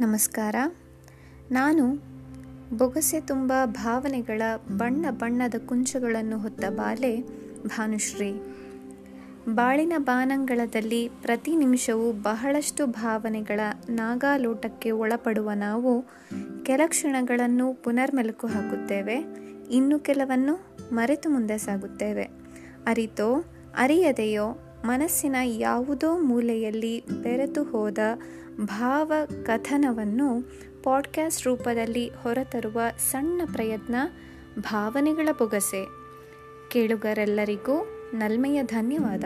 ನಮಸ್ಕಾರ. ನಾನು ಬೊಗಸೆ ತುಂಬ ಭಾವನೆಗಳ ಬಣ್ಣ ಬಣ್ಣದ ಕುಂಚಗಳನ್ನು ಹೊತ್ತ ಬಾಲೆ ಭಾನುಶ್ರೀ. ಬಾಳಿನ ಬಾನಂಗಳದಲ್ಲಿ ಪ್ರತಿ ನಿಮಿಷವೂ ಬಹಳಷ್ಟು ಭಾವನೆಗಳ ನಾಗಾಲೋಟಕ್ಕೆ ಒಳಪಡುವ ನಾವು ಕೆಲ ಕ್ಷಣಗಳನ್ನು ಪುನರ್ಮೆಲುಕು ಹಾಕುತ್ತೇವೆ. ಇನ್ನು ಕೆಲವನ್ನು ಮರೆತು ಮುಂದೆ ಸಾಗುತ್ತೇವೆ. ಅರಿತೋ, ಅರಿಯದೆಯೋ ಮನಸ್ಸಿನ ಯಾವುದೋ ಮೂಲೆಯಲ್ಲಿ ಬೆರೆತು ಹೋದ ಭಾವ ಕಥನವನ್ನು ಪಾಡ್ಕ್ಯಾಸ್ಟ್ ರೂಪದಲ್ಲಿ ಹೊರತರುವ ಸಣ್ಣ ಪ್ರಯತ್ನ ಭಾವನೆಗಳ ಬೊಗಸೆ. ಕೇಳುಗರೆಲ್ಲರಿಗೂ ನಲ್ಮೆಯ ಧನ್ಯವಾದ.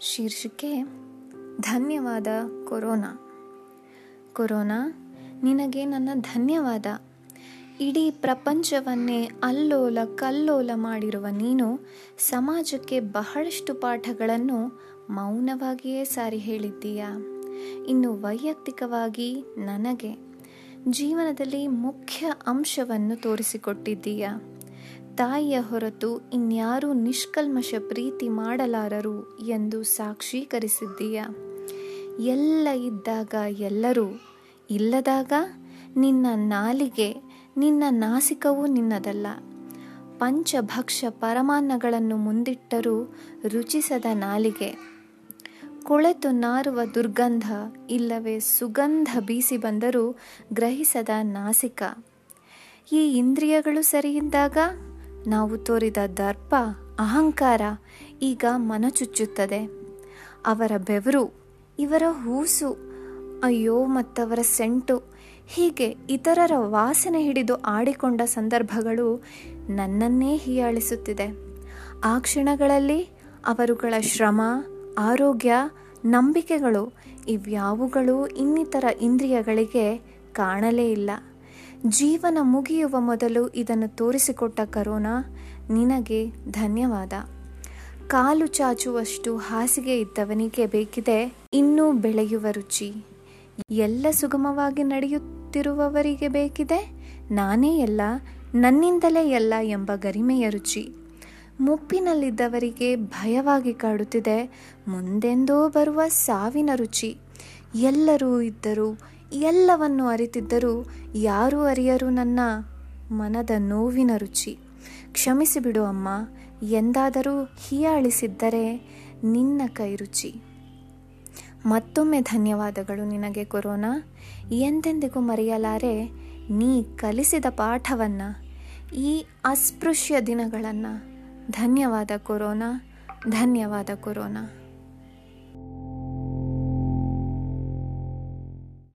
ಶೀರ್ಷಿಕೆ ಧನ್ಯವಾದ ಕೊರೋನಾ. ಕೊರೋನಾ, ನಿನಗೆ ನನ್ನ ಧನ್ಯವಾದ. ಇಡೀ ಪ್ರಪಂಚವನ್ನೇ ಅಲ್ಲೋಲ ಕಲ್ಲೋಲ ಮಾಡಿರುವ ನೀನು ಸಮಾಜಕ್ಕೆ ಬಹಳಷ್ಟು ಪಾಠಗಳನ್ನು ಮೌನವಾಗಿಯೇ ಸಾರಿ ಹೇಳಿದ್ದೀಯ? ಇನ್ನು ವೈಯಕ್ತಿಕವಾಗಿ ನನಗೆ ಜೀವನದಲ್ಲಿ ಮುಖ್ಯ ಅಂಶವನ್ನು ತೋರಿಸಿಕೊಟ್ಟಿದ್ದೀಯ? ತಾಯಿಯ ಹೊರತು ಇನ್ಯಾರೂ ನಿಷ್ಕಲ್ಮಶ ಪ್ರೀತಿ ಮಾಡಲಾರರು ಎಂದು ಸಾಕ್ಷೀಕರಿಸಿದ್ದೀಯ? ಎಲ್ಲ ಇದ್ದಾಗ ಎಲ್ಲರೂ ಇಲ್ಲದಾಗ ನಿನ್ನ ನಾಲಿಗೆ, ನಿನ್ನ ನಾಸಿಕವೂ ನಿನ್ನದಲ್ಲ. ಪಂಚಭಕ್ಷ ಪರಮಾನ್ನಗಳನ್ನು ಮುಂದಿಟ್ಟರೂ ರುಚಿಸದ ನಾಲಿಗೆ. ಕೊಳೆತು ನಾರುವ ದುರ್ಗಂಧ, ಇಲ್ಲವೇ ಸುಗಂಧ ಬೀಸಿ ಬಂದರೂ ಗ್ರಹಿಸದ ನಾಸಿಕ. ಈ ಇಂದ್ರಿಯಗಳು ಸರಿಯಿದ್ದಾಗ ನಾವು ತೋರಿದ ದರ್ಪ, ಅಹಂಕಾರ ಈಗ ಮನಚುಚ್ಚುತ್ತದೆ. ಅವರ ಬೆವರು ಇವರ ಹೂಸು. ಅಯ್ಯೋ, ಮತ್ತವರ ಸೆಂಟು. ಹೀಗೆ ಇತರರ ವಾಸನೆ ಹಿಡಿದು ಆಡಿಕೊಂಡ ಸಂದರ್ಭಗಳು ನನ್ನನ್ನೇ ಹೀಯಾಳಿಸುತ್ತಿದೆ. ಆ ಕ್ಷಣಗಳಲ್ಲಿ ಅವರುಗಳ ಶ್ರಮ, ಆರೋಗ್ಯ, ನಂಬಿಕೆಗಳು ಇವ್ಯಾವುಗಳು ಇನ್ನಿತರ ಇಂದ್ರಿಯಗಳಿಗೆ ಕಾಣಲೇ ಇಲ್ಲ. ಜೀವನ ಮುಗಿಯುವ ಮೊದಲು ಇದನ್ನು ತೋರಿಸಿಕೊಟ್ಟ ಕರೋನಾ ನಿನಗೆ ಧನ್ಯವಾದ. ಕಾಲು ಚಾಚುವಷ್ಟು ಹಾಸಿಗೆ ಇದ್ದವನಿಗೆ ಬೇಕಿದೆ ಇನ್ನೂ ಬೆಳೆಯುವ ರುಚಿ. ಎಲ್ಲ ಸುಗಮವಾಗಿ ನಡೆಯುತ್ತಿರುವವರಿಗೆ ಬೇಕಿದೆ? ನಾನೇ ಎಲ್ಲ ನನ್ನಿಂದಲೇ ಎಲ್ಲ ಎಂಬ ಗರಿಮೆಯ ರುಚಿ. ಮುಪ್ಪಿನಲ್ಲಿದ್ದವರಿಗೆ ಭಯವಾಗಿ ಕಾಡುತ್ತಿದೆ, ಮುಂದೆಂದೋ ಬರುವ ಸಾವಿನ ರುಚಿ. ಎಲ್ಲರೂ ಇದ್ದರು, ಎಲ್ಲವನ್ನು ಅರಿತಿದ್ದರೂ, ಯಾರೂ ಅರಿಯರು ನನ್ನ ಮನದ ನೋವಿನ ರುಚಿ. ಕ್ಷಮಿಸಿಬಿಡು ಅಮ್ಮ. ಎಂದಾದರೂ ಹೀಯಾಳಿಸಿದ್ದರೆ ನಿನ್ನ ಕೈ ರುಚಿ. ಮತ್ತೊಮ್ಮೆ ಧನ್ಯವಾದಗಳು ನಿನಗೆ ಕೊರೋನಾ. ಎಂದೆಂದಿಗೂ ಮರೆಯಲಾರೆ ನೀ ಕಲಿಸಿದ ಪಾಠವನ್ನು, ಈ ಅಸ್ಪೃಶ್ಯ ದಿನಗಳನ್ನು. ಧನ್ಯವಾದ ಕೊರೋನಾ ಧನ್ಯವಾದ ಕೊರೋನಾ.